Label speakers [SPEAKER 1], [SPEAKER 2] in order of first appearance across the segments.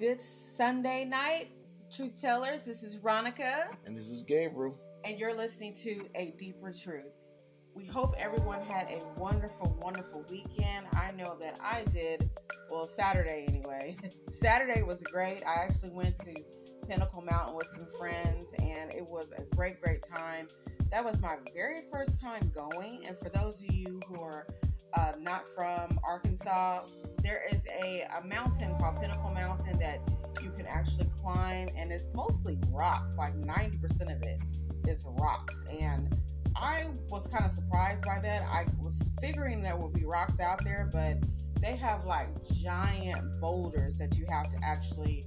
[SPEAKER 1] good Sunday night, Truth Tellers. This is Ronica.
[SPEAKER 2] And this is Gabriel.
[SPEAKER 1] And you're listening to A Deeper Truth. We hope everyone had a wonderful, wonderful weekend. I know that I did. Well, Saturday anyway. Saturday was great. I actually went to Pinnacle Mountain with some friends, and it was a great, great time. That was my very first time going. And for those of you who are uh, not from Arkansas, there is a, a mountain called Pinnacle Mountain that you can actually climb, and it's mostly rocks. Like 90% of it is rocks. And I was kind of surprised by that. I was figuring there would be rocks out there, but they have like giant boulders that you have to actually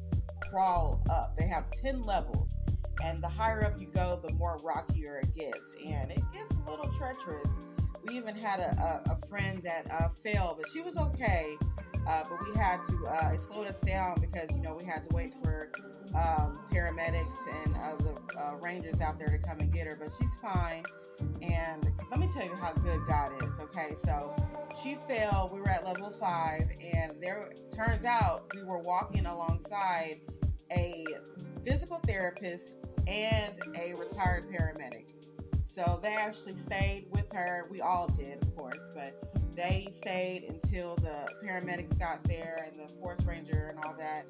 [SPEAKER 1] crawl up. They have 10 levels, and the higher up you go, the more rockier it gets, and it gets a little treacherous. We even had a, a, a friend that uh, fell, but she was okay. Uh, but we had to, uh, it slowed us down because, you know, we had to wait for um, paramedics and the uh, rangers out there to come and get her. But she's fine. And let me tell you how good God is. Okay, so she fell. We were at level five, and there turns out we were walking alongside a physical therapist and a retired paramedic. So they actually stayed with her. We all did, of course, but they stayed until the paramedics got there and the forest ranger and all that.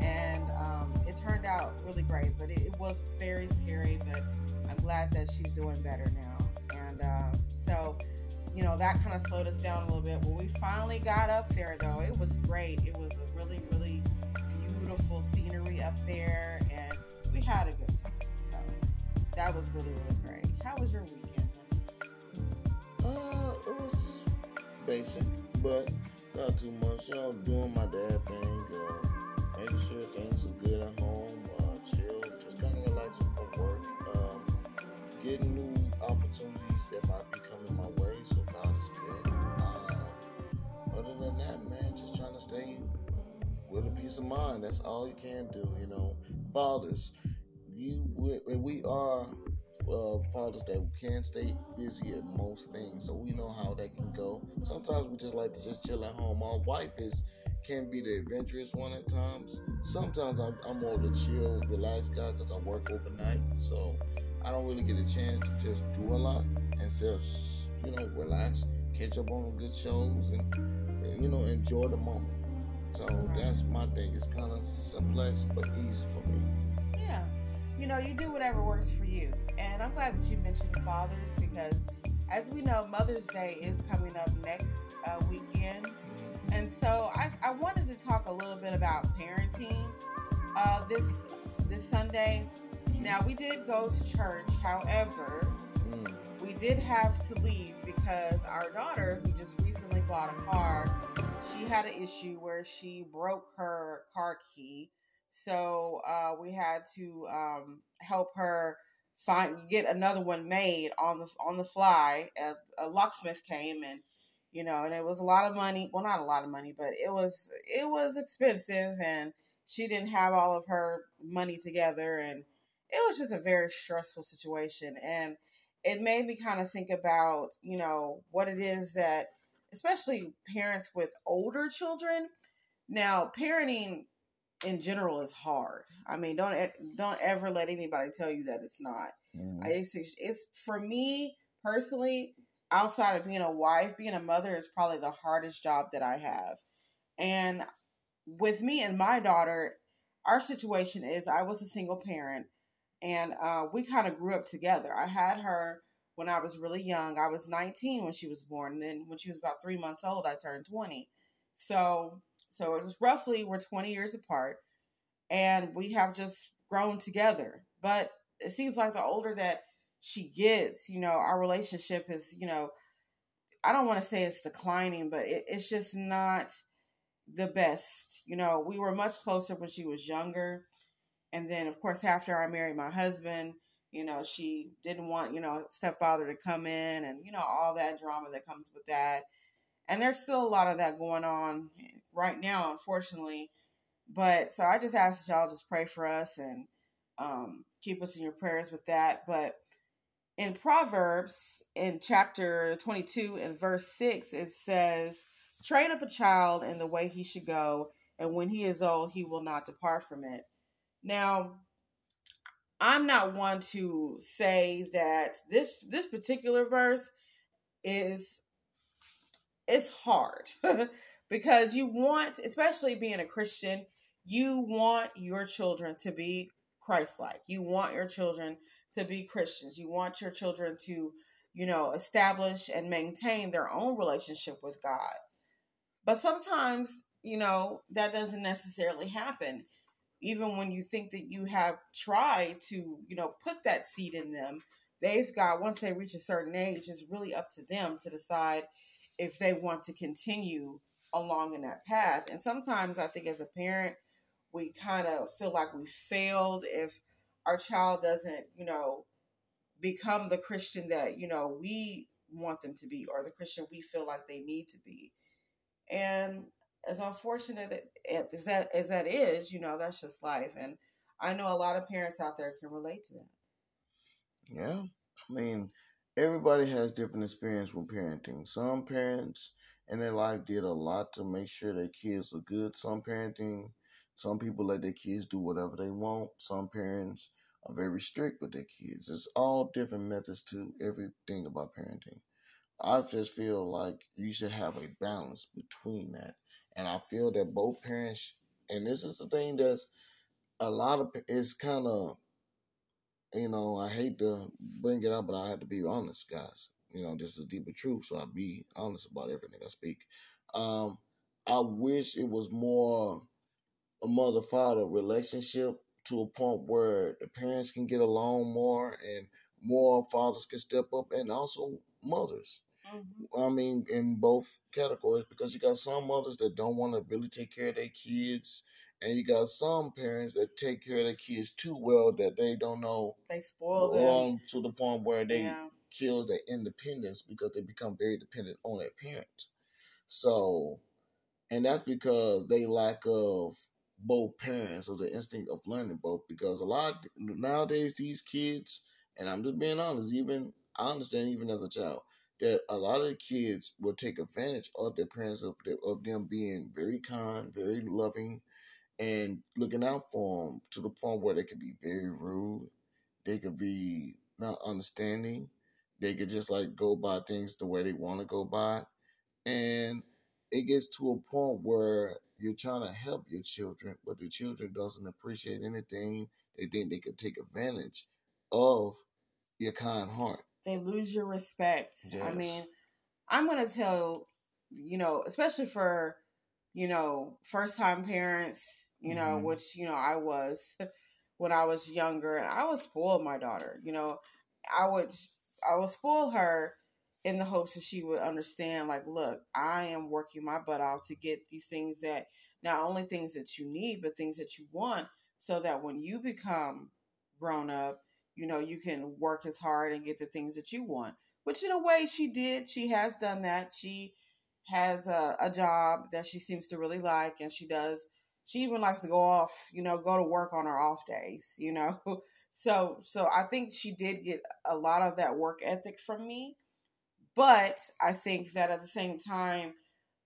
[SPEAKER 1] And um, it turned out really great, but it, it, was very scary. But I'm glad that she's doing better now. And uh, so, you know, that kind of slowed us down a little bit. When we finally got up there, though, it was great. It was a really, really beautiful scenery up there, and we had a good time. So that was really, really. How was your weekend?
[SPEAKER 2] Uh, it was basic, but not too much. You know, doing my dad thing, uh, making sure things are good at home, uh, chill, just kind of relaxing from work, um, getting new opportunities that might be coming my way. So God is good. Uh, other than that, man, just trying to stay with a peace of mind. That's all you can do. You know, fathers, you we, we are uh, fathers that can stay busy at most things, so we know how that can go. Sometimes we just like to just chill at home. My wife is can be the adventurous one at times. Sometimes I'm, I'm more the chill, relaxed guy because I work overnight, so I don't really get a chance to just do a lot and just you know relax, catch up on good shows, and you know enjoy the moment. So that's my thing. It's kind of simplex but easy for me.
[SPEAKER 1] Yeah, you know, you do whatever works for you. And I'm glad that you mentioned fathers because, as we know, Mother's Day is coming up next uh, weekend. And so I, I, wanted to talk a little bit about parenting uh, this this Sunday. Now we did go to church, however, mm. we did have to leave because our daughter, who just recently bought a car, she had an issue where she broke her car key. So uh, we had to um, help her find get another one made on the on the fly. A, a, locksmith came and you know, and it was a lot of money. Well, not a lot of money, but it was it was expensive, and she didn't have all of her money together, and it was just a very stressful situation. And it made me kind of think about you know what it is that, especially parents with older children. Now, parenting in general is hard. I mean, don't don't ever let anybody tell you that it's not. Mm-hmm. It's, it's for me personally. Outside of being a wife, being a mother is probably the hardest job that I have. And with me and my daughter, our situation is I was a single parent, and uh, we kind of grew up together. I had her when I was really young. I was 19 when she was born, and then when she was about three months old, I turned 20. So so it's roughly we're 20 years apart and we have just grown together. But it seems like the older that she gets, you know, our relationship is, you know, I don't want to say it's declining, but it, it's just not the best. You know, we were much closer when she was younger. And then, of course, after I married my husband, you know, she didn't want, you know, stepfather to come in and, you know, all that drama that comes with that. And there's still a lot of that going on right now, unfortunately. But so I just ask y'all just pray for us and um, keep us in your prayers with that. But in Proverbs, in chapter 22 and verse 6, it says, Train up a child in the way he should go, and when he is old, he will not depart from it. Now, I'm not one to say that this this particular verse is it's hard because you want, especially being a Christian, you want your children to be Christ-like. You want your children to be Christians. You want your children to, you know, establish and maintain their own relationship with God. But sometimes, you know, that doesn't necessarily happen. Even when you think that you have tried to, you know, put that seed in them, they've got, once they reach a certain age, it's really up to them to decide if they want to continue along in that path. And sometimes I think as a parent, we kind of feel like we failed if our child doesn't, you know, become the Christian that, you know, we want them to be or the Christian we feel like they need to be. And as unfortunate as that as that is, you know, that's just life. And I know a lot of parents out there can relate to that.
[SPEAKER 2] Yeah. I mean, everybody has different experience with parenting. Some parents in their life did a lot to make sure their kids are good. Some parenting, some people let their kids do whatever they want. Some parents are very strict with their kids. It's all different methods to everything about parenting. I just feel like you should have a balance between that. And I feel that both parents, and this is the thing that's a lot of, it's kind of you know, I hate to bring it up, but I have to be honest, guys. You know, this is a deeper truth, so I be honest about everything I speak. Um, I wish it was more a mother father relationship to a point where the parents can get along more and more fathers can step up and also mothers. Mm-hmm. I mean, in both categories, because you got some mothers that don't want to really take care of their kids and you got some parents that take care of their kids too well that they don't know
[SPEAKER 1] they spoil
[SPEAKER 2] them to the point where they yeah. kill their independence because they become very dependent on their parent. So, and that's because they lack of both parents or the instinct of learning both. Because a lot of, nowadays these kids, and I'm just being honest, even I understand even as a child that a lot of the kids will take advantage of their parents of, of them being very kind, very loving, and looking out for them to the point where they could be very rude. They could be not understanding. They could just like go by things the way they want to go by. And it gets to a point where you're trying to help your children, but the children doesn't appreciate anything. They think they could take advantage of your kind heart.
[SPEAKER 1] They lose your respect. Yes. I mean, I'm gonna tell, you know, especially for, you know, first time parents, you know, mm-hmm. which, you know, I was when I was younger and I was spoiled my daughter. You know, I would I would spoil her in the hopes that she would understand like, look, I am working my butt off to get these things that not only things that you need, but things that you want so that when you become grown up, you know, you can work as hard and get the things that you want. Which in a way she did. She has done that. She has a, a job that she seems to really like and she does she even likes to go off, you know, go to work on her off days, you know. So so I think she did get a lot of that work ethic from me. But I think that at the same time,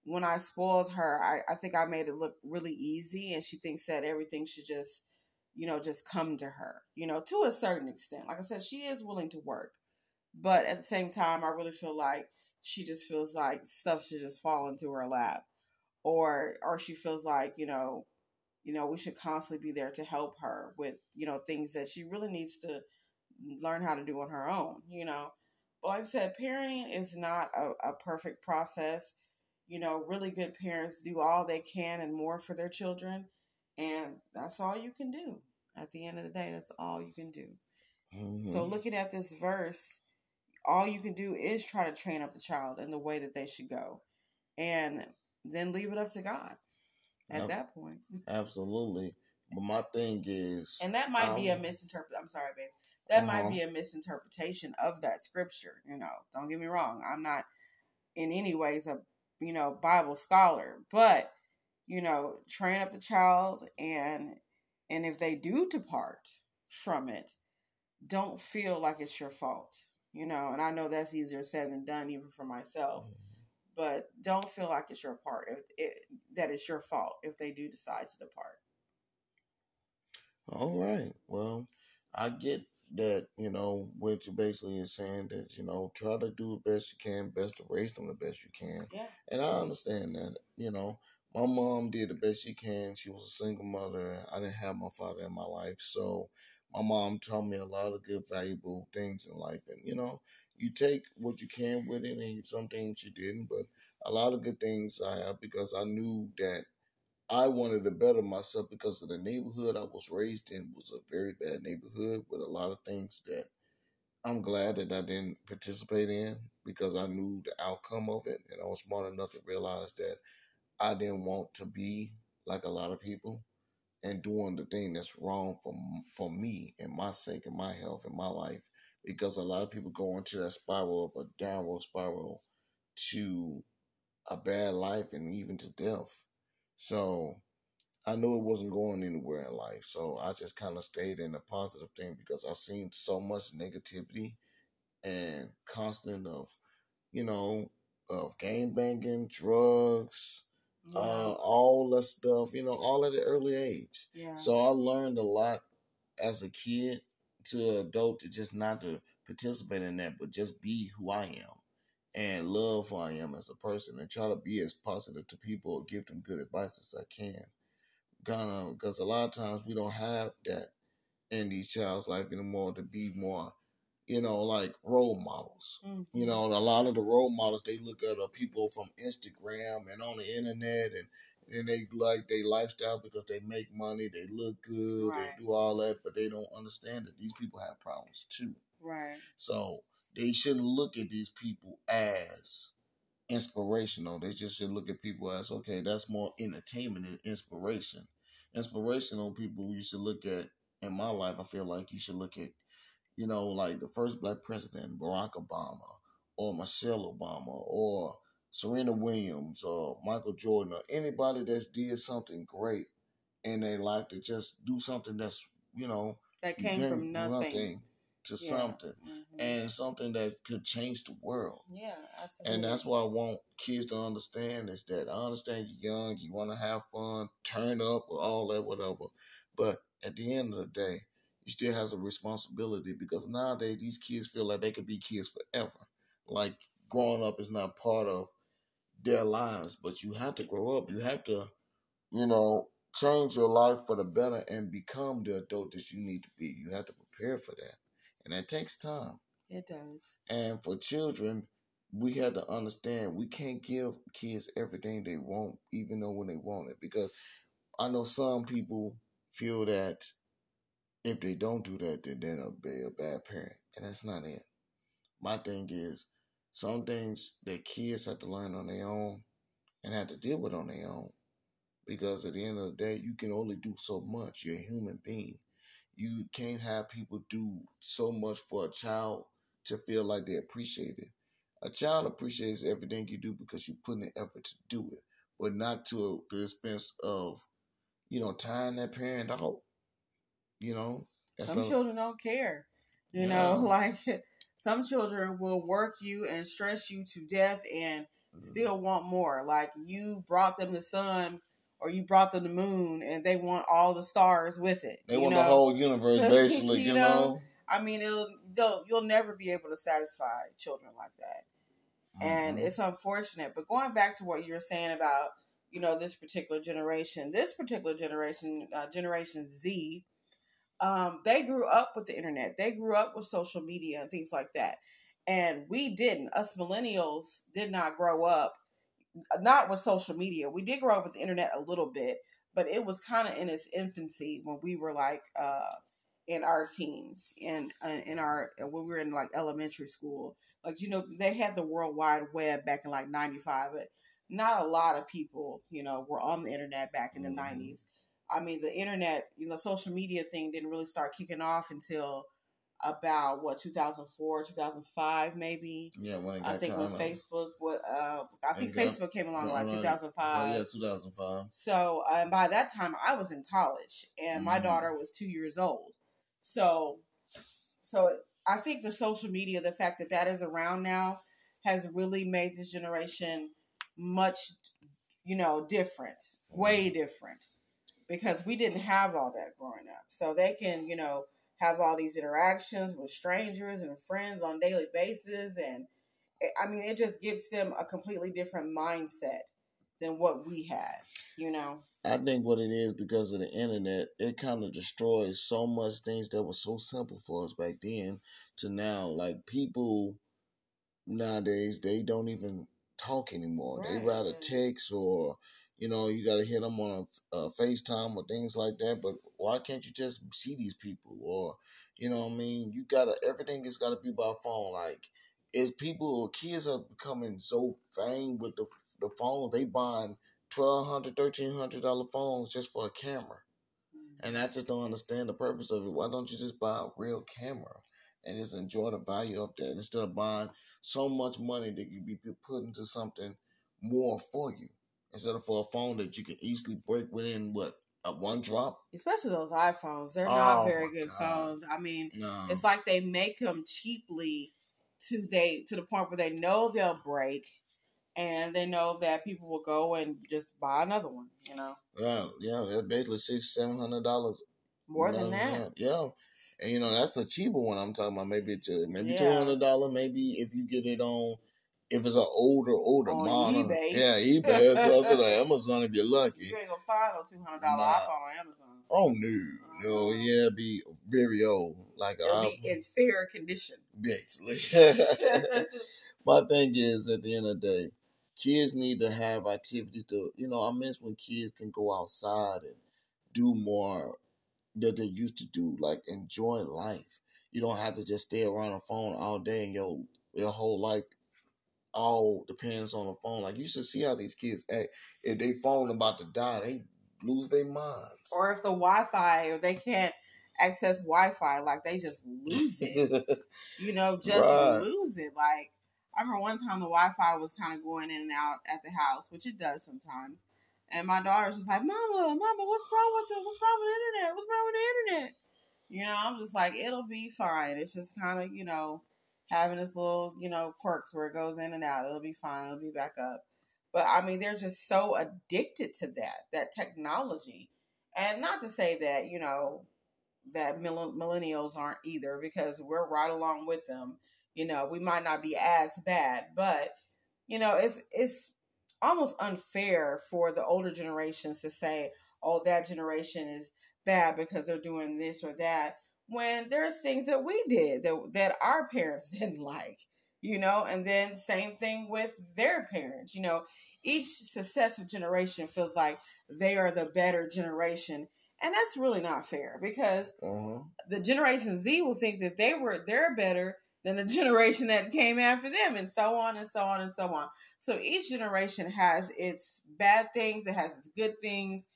[SPEAKER 1] when I spoiled her, I, I think I made it look really easy and she thinks that everything should just, you know, just come to her, you know, to a certain extent. Like I said, she is willing to work. But at the same time, I really feel like she just feels like stuff should just fall into her lap or or she feels like you know you know we should constantly be there to help her with you know things that she really needs to learn how to do on her own you know? But like i said parenting is not a, a perfect process. You know really good parents do all they can and more for their children and that's all you can do. At the end of the day that's all you can do. Mm-hmm. so looking at this verse all you can do is try to train up the child in the way that they should go. And then leave it up to God at yep. that point.
[SPEAKER 2] Absolutely. But my thing is,
[SPEAKER 1] and that might um, be a um, misinterpret. I'm sorry, babe. That uh-huh. might be a misinterpretation of that scripture. You know, don't get me wrong. I'm not in any ways a you know Bible scholar, but you know, train up the child, and and if they do depart from it, don't feel like it's your fault. You know, and I know that's easier said than done, even for myself. Mm-hmm but don't feel like it's your part if it, that it's your fault if they do decide to depart.
[SPEAKER 2] All right. Well, I get that, you know, what you basically is saying that, you know, try to do the best you can, best to raise them the best you can.
[SPEAKER 1] Yeah.
[SPEAKER 2] And I understand that, you know, my mom did the best she can. She was a single mother. I didn't have my father in my life. So my mom taught me a lot of good, valuable things in life. And, you know, you take what you can with it and some things you didn't, but a lot of good things I have because I knew that I wanted to better myself because of the neighborhood I was raised in was a very bad neighborhood with a lot of things that I'm glad that I didn't participate in because I knew the outcome of it and I was smart enough to realize that I didn't want to be like a lot of people and doing the thing that's wrong for for me and my sake and my health and my life because a lot of people go into that spiral of a downward spiral to a bad life and even to death so I knew it wasn't going anywhere in life. So I just kind of stayed in the positive thing because I seen so much negativity and constant of, you know, of game banging, drugs, yeah. uh, all that stuff, you know, all at an early age.
[SPEAKER 1] Yeah.
[SPEAKER 2] So I learned a lot as a kid to adult to just not to participate in that, but just be who I am and love who I am as a person and try to be as positive to people, give them good advice as I can. Kind of because a lot of times we don't have that in these child's life anymore to be more, you know, like role models. Mm-hmm. You know, a lot of the role models they look at are people from Instagram and on the internet and and they like their lifestyle because they make money, they look good, right. they do all that, but they don't understand that these people have problems too.
[SPEAKER 1] Right.
[SPEAKER 2] So they shouldn't look at these people as inspirational. They just should look at people as okay, that's more entertainment and inspiration. Inspirational people you should look at in my life, I feel like you should look at, you know, like the first black president, Barack Obama, or Michelle Obama, or Serena Williams, or Michael Jordan, or anybody that's did something great in their life to just do something that's, you know,
[SPEAKER 1] that came from nothing. nothing
[SPEAKER 2] to yeah. something mm-hmm. and something that could change the world.
[SPEAKER 1] Yeah, absolutely.
[SPEAKER 2] And that's what I want kids to understand is that I understand you're young, you want to have fun, turn up, or all that, whatever. But at the end of the day, you still have a responsibility because nowadays these kids feel like they could be kids forever. Like growing up is not part of their lives, but you have to grow up. You have to, you know, change your life for the better and become the adult that you need to be. You have to prepare for that and that takes time.
[SPEAKER 1] It does.
[SPEAKER 2] And for children, we have to understand we can't give kids everything they want, even though when they want it, because I know some people feel that if they don't do that, then they'll be a bad parent, and that's not it. My thing is, some things that kids have to learn on their own and have to deal with on their own, because at the end of the day, you can only do so much. You're a human being you can't have people do so much for a child to feel like they appreciate it. A child appreciates everything you do because you put in the effort to do it, but not to the expense of, you know, tying that parent out. You know,
[SPEAKER 1] some a, children don't care. You yeah. know, like some children will work you and stress you to death and mm-hmm. still want more. Like you brought them the sun or you brought them the moon and they want all the stars with it.
[SPEAKER 2] They want know? the whole universe, basically. you, you know? know?
[SPEAKER 1] I mean, it'll you'll never be able to satisfy children like that, mm-hmm. and it's unfortunate. But going back to what you were saying about you know this particular generation, this particular generation, uh, Generation Z, um, they grew up with the internet. They grew up with social media and things like that, and we didn't. Us millennials did not grow up not with social media. We did grow up with the internet a little bit, but it was kind of in its infancy when we were like uh, in our teens and uh, in our when we were in like elementary school. Like you know, they had the World Wide Web back in like '95, but not a lot of people, you know, were on the internet back in the mm-hmm. '90s. I mean, the internet, you know, social media thing didn't really start kicking off until about what 2004 2005 maybe?
[SPEAKER 2] Yeah when
[SPEAKER 1] i think when facebook what uh i think facebook came along like 2005
[SPEAKER 2] yeah 2005
[SPEAKER 1] so uh, and by that time i was in college and mm my mm-hmm. daughter was two years old. So so i think the social media the fact that that is around now has really made this generation much, you know, different, way different, because we didn't have all that growing up. So they can, you know, have all these interactions with strangers and friends on daily basis, and I mean, it just gives them a completely different mindset than what we had, you know.
[SPEAKER 2] I think what it is because of the internet, it kind of destroys so much things that were so simple for us back then to now. Like people nowadays, they don't even talk anymore. Right. They rather text or you know you got to hit them on a, a FaceTime or things like that. But why can't you just see these people or you know I mean? You gotta everything has got to be by phone. Like is people or kids are becoming so famed with the the phone they buying twelve hundred, thirteen hundred dollar phones just for a camera. And I just don't understand the purpose of it. Why don't you just buy a real camera and just enjoy the value of that instead of buying so much money that you be put into something more for you instead of for a phone that you can easily break within what a one drop.
[SPEAKER 1] Especially those iPhones, they're oh not very good God. phones. I mean, no. it's like they make them cheaply to they to the point where they know they'll break and they know that people will go and just buy another one. You know.
[SPEAKER 2] Yeah, yeah, that's basically six, seven hundred dollars.
[SPEAKER 1] More than that.
[SPEAKER 2] Yeah, and you know that's a cheaper one. I'm talking about maybe it's maybe yeah. two hundred dollar. Maybe if you get it on. If it's an older, older on model, eBay. yeah, eBay, so to Amazon if you're lucky.
[SPEAKER 1] You ain't gonna find no two hundred dollar iPhone on Amazon.
[SPEAKER 2] Oh no, no, uh-huh. yeah, be very old, like
[SPEAKER 1] it'll be in fair condition.
[SPEAKER 2] Basically, my thing is, at the end of the day, kids need to have activities to you know i miss when kids can go outside and do more that they used to do like enjoy life you don't have to just stay around a phone all day and your your whole life all depends on the phone like you should see how these kids act if they phone about to die they lose their minds
[SPEAKER 1] or if the wi-fi or they can't access wi-fi like they just lose it you know just right. lose it like I remember one time the Wi-Fi was kind of going in and out at the house, which it does sometimes. And my daughter's just like, "Mama, Mama, what's wrong with the what's wrong with the internet? What's wrong with the internet?" You know, I'm just like, it'll be fine. It's just kind of you know having this little you know quirks where it goes in and out. It'll be fine. It'll be back up. But I mean, they're just so addicted to that that technology, and not to say that you know that millennials aren't either, because we're right along with them you know, we might not be as bad, but you know, it's it's almost unfair for the older generations to say, "Oh, that generation is bad because they're doing this or that." When there's things that we did that that our parents didn't like, you know, and then same thing with their parents, you know, each successive generation feels like they are the better generation and that's really not fair because uh-huh. the generation z will think that they were they're better than the generation that came after them, and so on and so on and so on. So each generation has its bad things, it has its good things,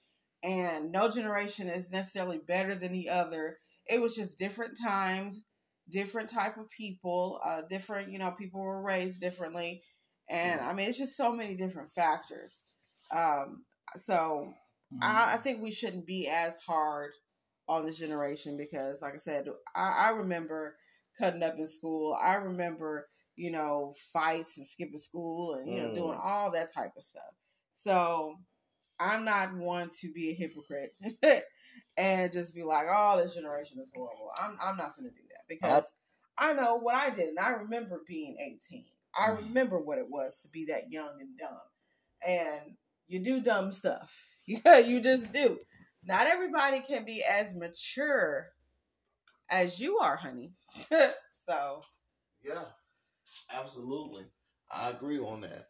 [SPEAKER 1] and no generation is necessarily better than the other. It was just different times, different type of people, uh, different, you know, people were raised differently. And I mean, it's just so many different factors. Um, so mm-hmm. I, I, think we shouldn't be as hard on this generation because, like I said, I, I remember cutting up in school. I remember, you know, fights and skipping school and, you know, mm. doing all that type of stuff. So I'm not one to be a hypocrite and just be like, oh, this generation is horrible. I'm, I'm not going to do that because I, I know what I did. And I remember being 18. I mm. remember what it was to be that young and dumb. And you do dumb stuff. Yeah, you just do. Not everybody can be as mature as you are, honey. so,
[SPEAKER 2] yeah, absolutely. I agree on that.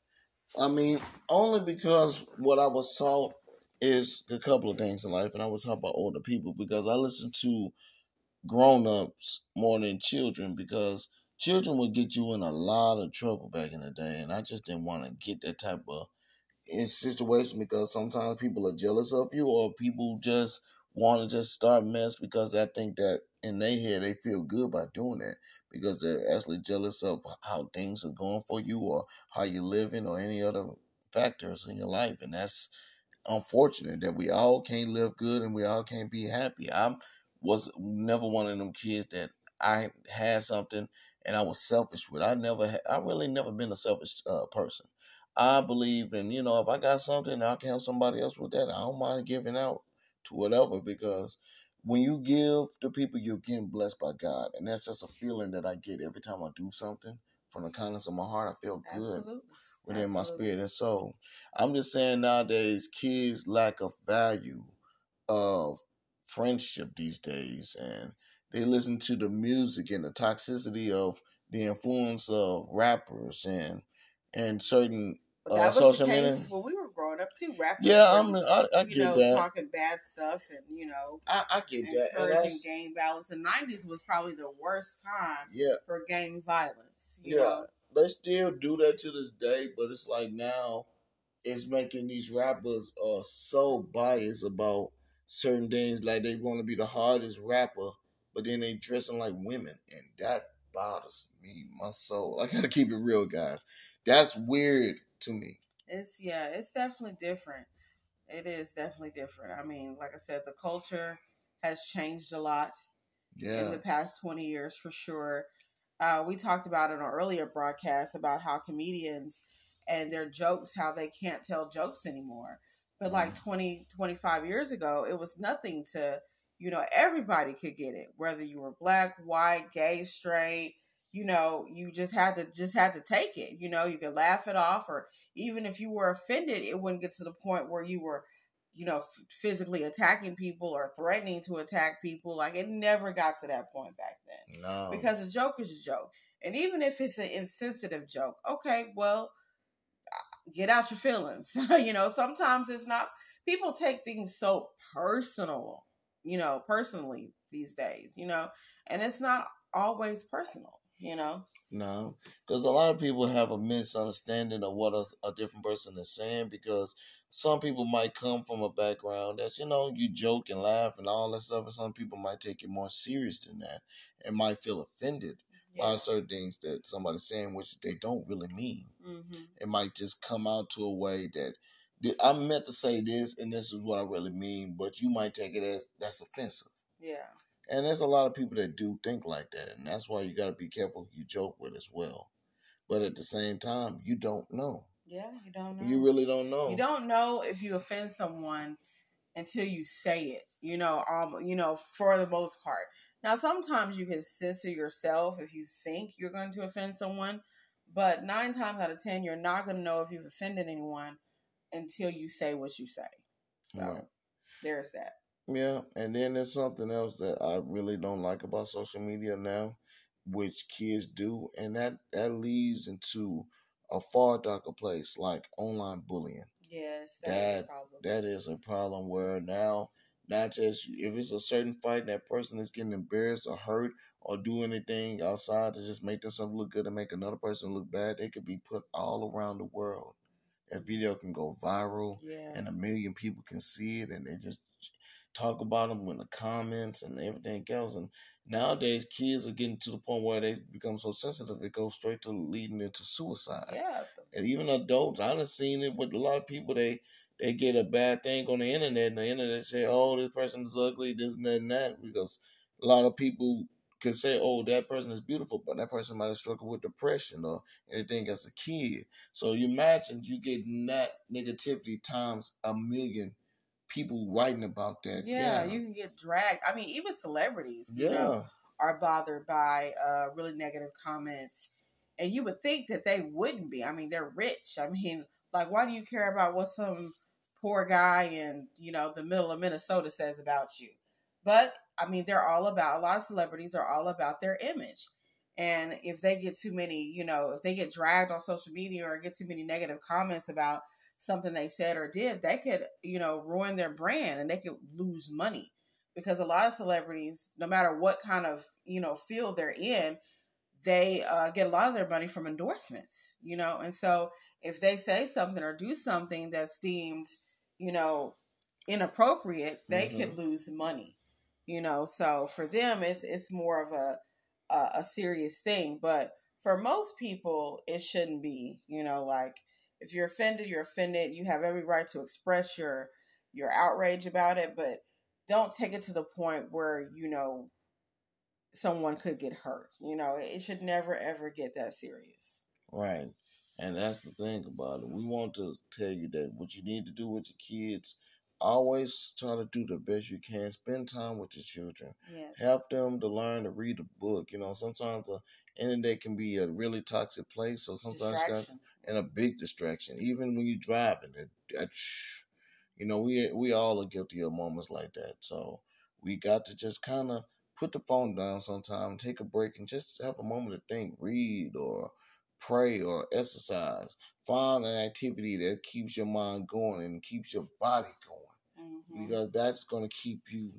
[SPEAKER 2] I mean, only because what I was taught is a couple of things in life, and I was talking about older people because I listen to grown ups more than children because children would get you in a lot of trouble back in the day, and I just didn't want to get that type of situation because sometimes people are jealous of you or people just want to just start mess because I think that in their head they feel good by doing that because they're actually jealous of how things are going for you or how you're living or any other factors in your life and that's unfortunate that we all can't live good and we all can't be happy i was never one of them kids that i had something and i was selfish with i never had, i really never been a selfish uh, person I believe in, you know, if I got something I can help somebody else with that, I don't mind giving out to whatever because when you give to people, you're getting blessed by God. And that's just a feeling that I get every time I do something from the kindness of my heart. I feel good Absolutely. Within Absolutely. my spirit and soul. I'm just saying nowadays, kids lack of value of friendship these days. And they listen to the music and the toxicity of the influence of rappers and and certain uh, social media.
[SPEAKER 1] When we were growing up too, rappers.
[SPEAKER 2] Yeah, I mean, I, I get
[SPEAKER 1] know,
[SPEAKER 2] that.
[SPEAKER 1] Talking bad stuff and you know,
[SPEAKER 2] I, I get
[SPEAKER 1] encouraging
[SPEAKER 2] that.
[SPEAKER 1] Encouraging gang violence. The nineties was probably the worst time.
[SPEAKER 2] Yeah.
[SPEAKER 1] For gang violence.
[SPEAKER 2] yeah.
[SPEAKER 1] Know?
[SPEAKER 2] They still do that to this day, but it's like now it's making these rappers uh so biased about certain things. Like they want to be the hardest rapper, but then they dressing like women, and that bothers me, my soul. I gotta keep it real, guys. That's weird to me.
[SPEAKER 1] It's yeah, it's definitely different. It is definitely different. I mean, like I said, the culture has changed a lot yeah. in the past 20 years for sure. Uh, we talked about in an earlier broadcast about how comedians and their jokes, how they can't tell jokes anymore. But like mm. 20, 25 years ago, it was nothing to, you know, everybody could get it, whether you were black, white, gay, straight, you know, you just had to just had to take it. You know, you could laugh it off, or even if you were offended, it wouldn't get to the point where you were, you know, f- physically attacking people or threatening to attack people. Like it never got to that point back then.
[SPEAKER 2] No,
[SPEAKER 1] because a joke is a joke, and even if it's an insensitive joke, okay, well, uh, get out your feelings. you know, sometimes it's not. People take things so personal, you know, personally these days. You know, and it's not always personal you know?
[SPEAKER 2] No, because a lot of people have a misunderstanding of what a, a, different person is saying because some people might come from a background that's, you know, you joke and laugh and all that stuff, and some people might take it more serious than that and might feel offended yeah. by certain things that somebody's saying, which they don't really mean. Mm-hmm. It might just come out to a way that I meant to say this and this is what I really mean, but you might take it as that's offensive.
[SPEAKER 1] Yeah.
[SPEAKER 2] And there's a lot of people that do think like that, and that's why you got to be careful who you joke with as well. But at the same time, you don't know.
[SPEAKER 1] Yeah, you don't know.
[SPEAKER 2] You really don't know.
[SPEAKER 1] You don't know if you offend someone until you say it. You know, um, you know, for the most part. Now, sometimes you can censor yourself if you think you're going to offend someone, but nine times out of ten, you're not going to know if you've offended anyone until you say what you say. So right. there's that.
[SPEAKER 2] Yeah, and then there's something else that I really don't like about social media now, which kids do, and that that leads into a far darker place like online bullying.
[SPEAKER 1] Yes,
[SPEAKER 2] that that is a problem where now not just if it's a certain fight that person is getting embarrassed or hurt or do anything outside to just make themselves look good and make another person look bad, they could be put all around the world. That video can go viral,
[SPEAKER 1] yeah.
[SPEAKER 2] and a million people can see it, and they just talk about them in the comments and everything else. And nowadays, kids are getting to the point where they become so sensitive, it goes straight to leading into suicide.
[SPEAKER 1] Yeah.
[SPEAKER 2] And even adults, I've seen it with a lot of people. They they get a bad thing on the internet, and the internet say, "Oh, this person is ugly, this and that and that," because a lot of people can say, "Oh, that person is beautiful," but that person might have struggled with depression or anything as a kid. So you imagine you get that negativity times a million people writing about that.
[SPEAKER 1] Yeah, yeah, you can get dragged. I mean, even celebrities, yeah. you know, are bothered by uh, really negative comments. And you would think that they wouldn't be. I mean, they're rich. I mean, like, why do you care about what some poor guy in, you know, the middle of Minnesota says about you? But, I mean, they're all about, a lot of celebrities are all about their image. And if they get too many, you know, if they get dragged on social media or get too many negative comments about something they said or did, they could, you know, ruin their brand and they could lose money because a lot of celebrities, no matter what kind of, you know, field they're in, they uh, get a lot of their money from endorsements, you know, and so if they say something or do something that's deemed, you know, inappropriate, they mm-hmm. could lose money, you know. So for them, it's it's more of a, a a serious thing, but for most people, it shouldn't be, you know, like if you're offended, you're offended. You have every right to express your your outrage about it, but don't take it to the point where you know someone could get hurt. You know, it should never ever get that serious.
[SPEAKER 2] Right. And that's the thing about it. We want to tell you that what you need to do with your kids, always try to do the best you can. Spend time with your children.
[SPEAKER 1] Yes.
[SPEAKER 2] Help them to learn to read a book. You know, sometimes internet can be a really toxic place. So sometimes got and a big distraction. Even when you're driving, it, that, you know, we we all are guilty of moments like that. So we got to just kind of put the phone down sometime, take a break, and just have a moment to think, read or pray or exercise. Find an activity that keeps your mind going and keeps your body going
[SPEAKER 1] Mhm.
[SPEAKER 2] because that's going to keep you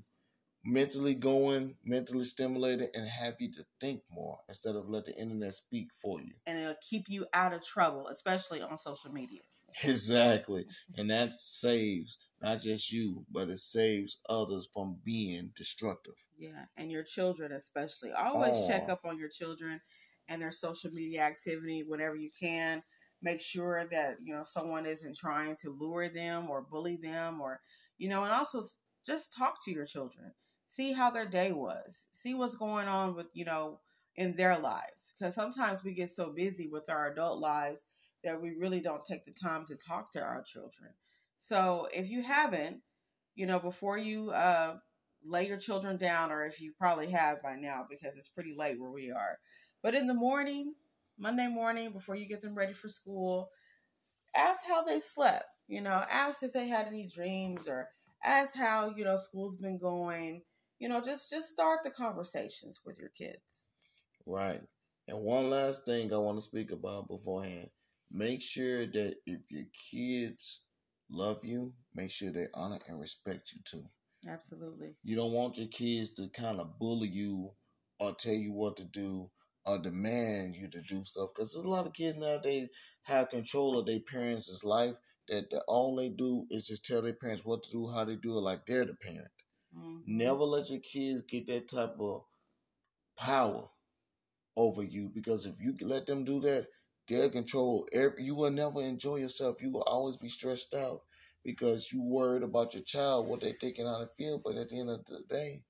[SPEAKER 2] mentally going, mentally stimulated, and happy to think more instead of let the internet speak for you.
[SPEAKER 1] And it'll keep you out of trouble, especially on social media.
[SPEAKER 2] Exactly. Mm-hmm. And that saves not just you, but it saves others from being destructive.
[SPEAKER 1] Yeah, and your children especially. Always check
[SPEAKER 2] Oh.
[SPEAKER 1] up on your children and their social media activity whenever you can. Make sure that you know someone isn't trying to lure them or bully them, or you know, and also just talk to your children. See how their day was. See what's going on with you know in their lives. Because sometimes we get so busy with our adult lives that we really don't take the time to talk to our children. So if you haven't, you know, before you uh, lay your children down, or if you probably have by now because it's pretty late where we are. But in the morning, Monday morning, before you get them ready for school, ask how they slept. You know, ask if they had any dreams, or ask how you know school's been going. You know, just just start the conversations with your kids.
[SPEAKER 2] Right. And one last thing I want to speak about beforehand. Make sure that if your kids love you, make sure they honor and respect you too.
[SPEAKER 1] Absolutely.
[SPEAKER 2] You don't want your kids to kind of bully you or tell you what to do or demand you to do stuff. Because there's a lot of kids nowadays have control of their parents' life that, that all they do is just tell their parents what to do, how they do it, like they're the parent.
[SPEAKER 1] Mhm.
[SPEAKER 2] Never let your kids get that type of power over you because if you let them do that, they'll control every. You will never enjoy yourself. You will always be stressed out because you worried about your child, what they're thinking, how they feel. But at the end of the day,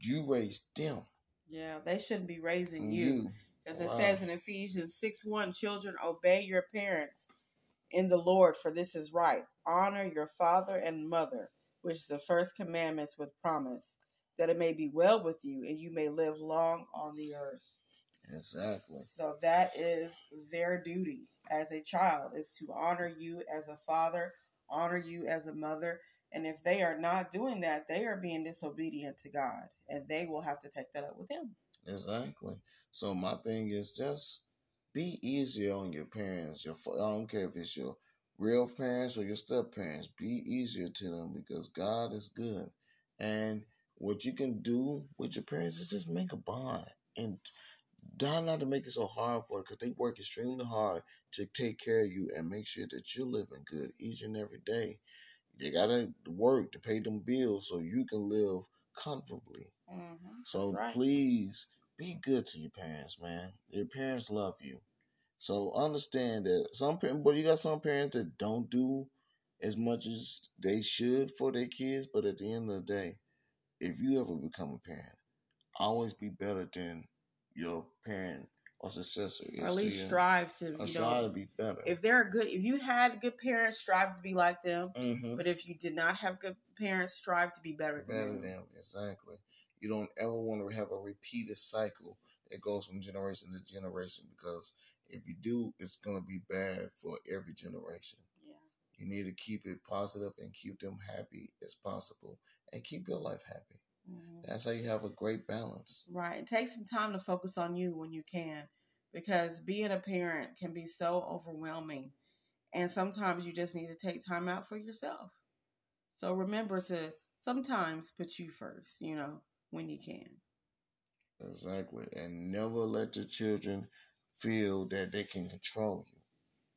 [SPEAKER 2] you raised them.
[SPEAKER 1] Yeah, they shouldn't be raising
[SPEAKER 2] and
[SPEAKER 1] you. As it
[SPEAKER 2] Wow.
[SPEAKER 1] says in Ephesians 6 1, children, obey your parents in the Lord, for this is right. Honor your father and mother, which is the first commandments with promise, that it may be well with you and you may live long on the earth.
[SPEAKER 2] Exactly.
[SPEAKER 1] So that is their duty as a child is to honor you as a father, honor you as a mother. And if they are not doing that, they are being disobedient to God, and they will have to take that up with Him.
[SPEAKER 2] Exactly. So my thing is just be easier on your parents. Your I don't care if it's your real parents or your step parents. Be easier to them because God is good. And what you can do with your parents is just make a bond and try not to make it so hard for it because they work extremely hard to take care of you and make sure that you're living good each and every day. They gotta work to pay them bills so you can live comfortably.
[SPEAKER 1] Mm-hmm.
[SPEAKER 2] So
[SPEAKER 1] right.
[SPEAKER 2] please be good to your parents, man. Your parents love you. So understand that some parents, but you got some parents that don't do as much as they should for their kids. But at the end of the day, if you ever become a parent, always be better than your parent or successor.
[SPEAKER 1] or at least strive to, you
[SPEAKER 2] strive to be better.
[SPEAKER 1] if they're a good, if you had good parents, strive to be like them.
[SPEAKER 2] mm-hmm.
[SPEAKER 1] But if you did not have good parents, strive to be better than
[SPEAKER 2] better
[SPEAKER 1] them.
[SPEAKER 2] than exactly. You don't ever want to have a repeated cycle that goes from generation to generation because if you do, it's gonna be bad for every generation.
[SPEAKER 1] Yeah.
[SPEAKER 2] You need to keep it positive and keep them happy as possible and keep your life happy.
[SPEAKER 1] Mhm.
[SPEAKER 2] That's how you have a great balance.
[SPEAKER 1] Right. And take some time to focus on you when you can because being a parent can be so overwhelming. And sometimes you just need to take time out for yourself. So remember to sometimes put you first, you know, when you can.
[SPEAKER 2] Exactly. And never let your children feel that they can control you.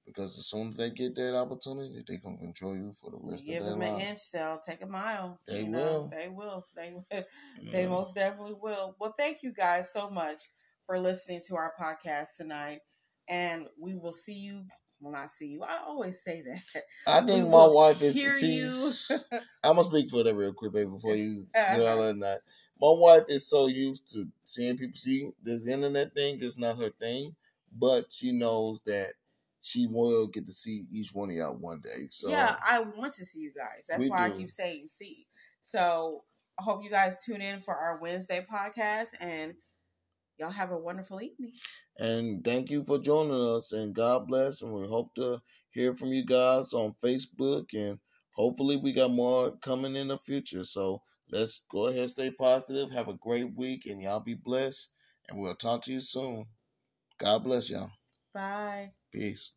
[SPEAKER 2] Because as soon as they get that opportunity, they can control you for the rest
[SPEAKER 1] give
[SPEAKER 2] of their life.
[SPEAKER 1] Give them an inch, they'll take a mile.
[SPEAKER 2] They
[SPEAKER 1] you know?
[SPEAKER 2] will.
[SPEAKER 1] They will. They will. They
[SPEAKER 2] Yeah.
[SPEAKER 1] most definitely will. Well, thank you guys so much for listening to our podcast tonight. And we will see you. Well, not see you. I always say that.
[SPEAKER 2] I think
[SPEAKER 1] We
[SPEAKER 2] my wife is
[SPEAKER 1] hear
[SPEAKER 2] she's,
[SPEAKER 1] you.
[SPEAKER 2] I'm gonna speak for that real quick, baby, before you all that. Not. My wife is so used to seeing people see this internet thing is not her thing, but she knows that she will get to see each one of y'all one day. So
[SPEAKER 1] yeah, I want to see you guys. That's why
[SPEAKER 2] do.
[SPEAKER 1] I keep saying see. So I hope you guys tune in for our Wednesday podcast and y'all have a wonderful evening.
[SPEAKER 2] And thank you for joining us. And God bless. And we hope to hear from you guys on Facebook. And hopefully, we got more coming in the future. So let's go ahead, stay positive. Have a great week. And y'all be blessed. And we'll talk to you soon. God bless y'all.
[SPEAKER 1] Bye.
[SPEAKER 2] Peace.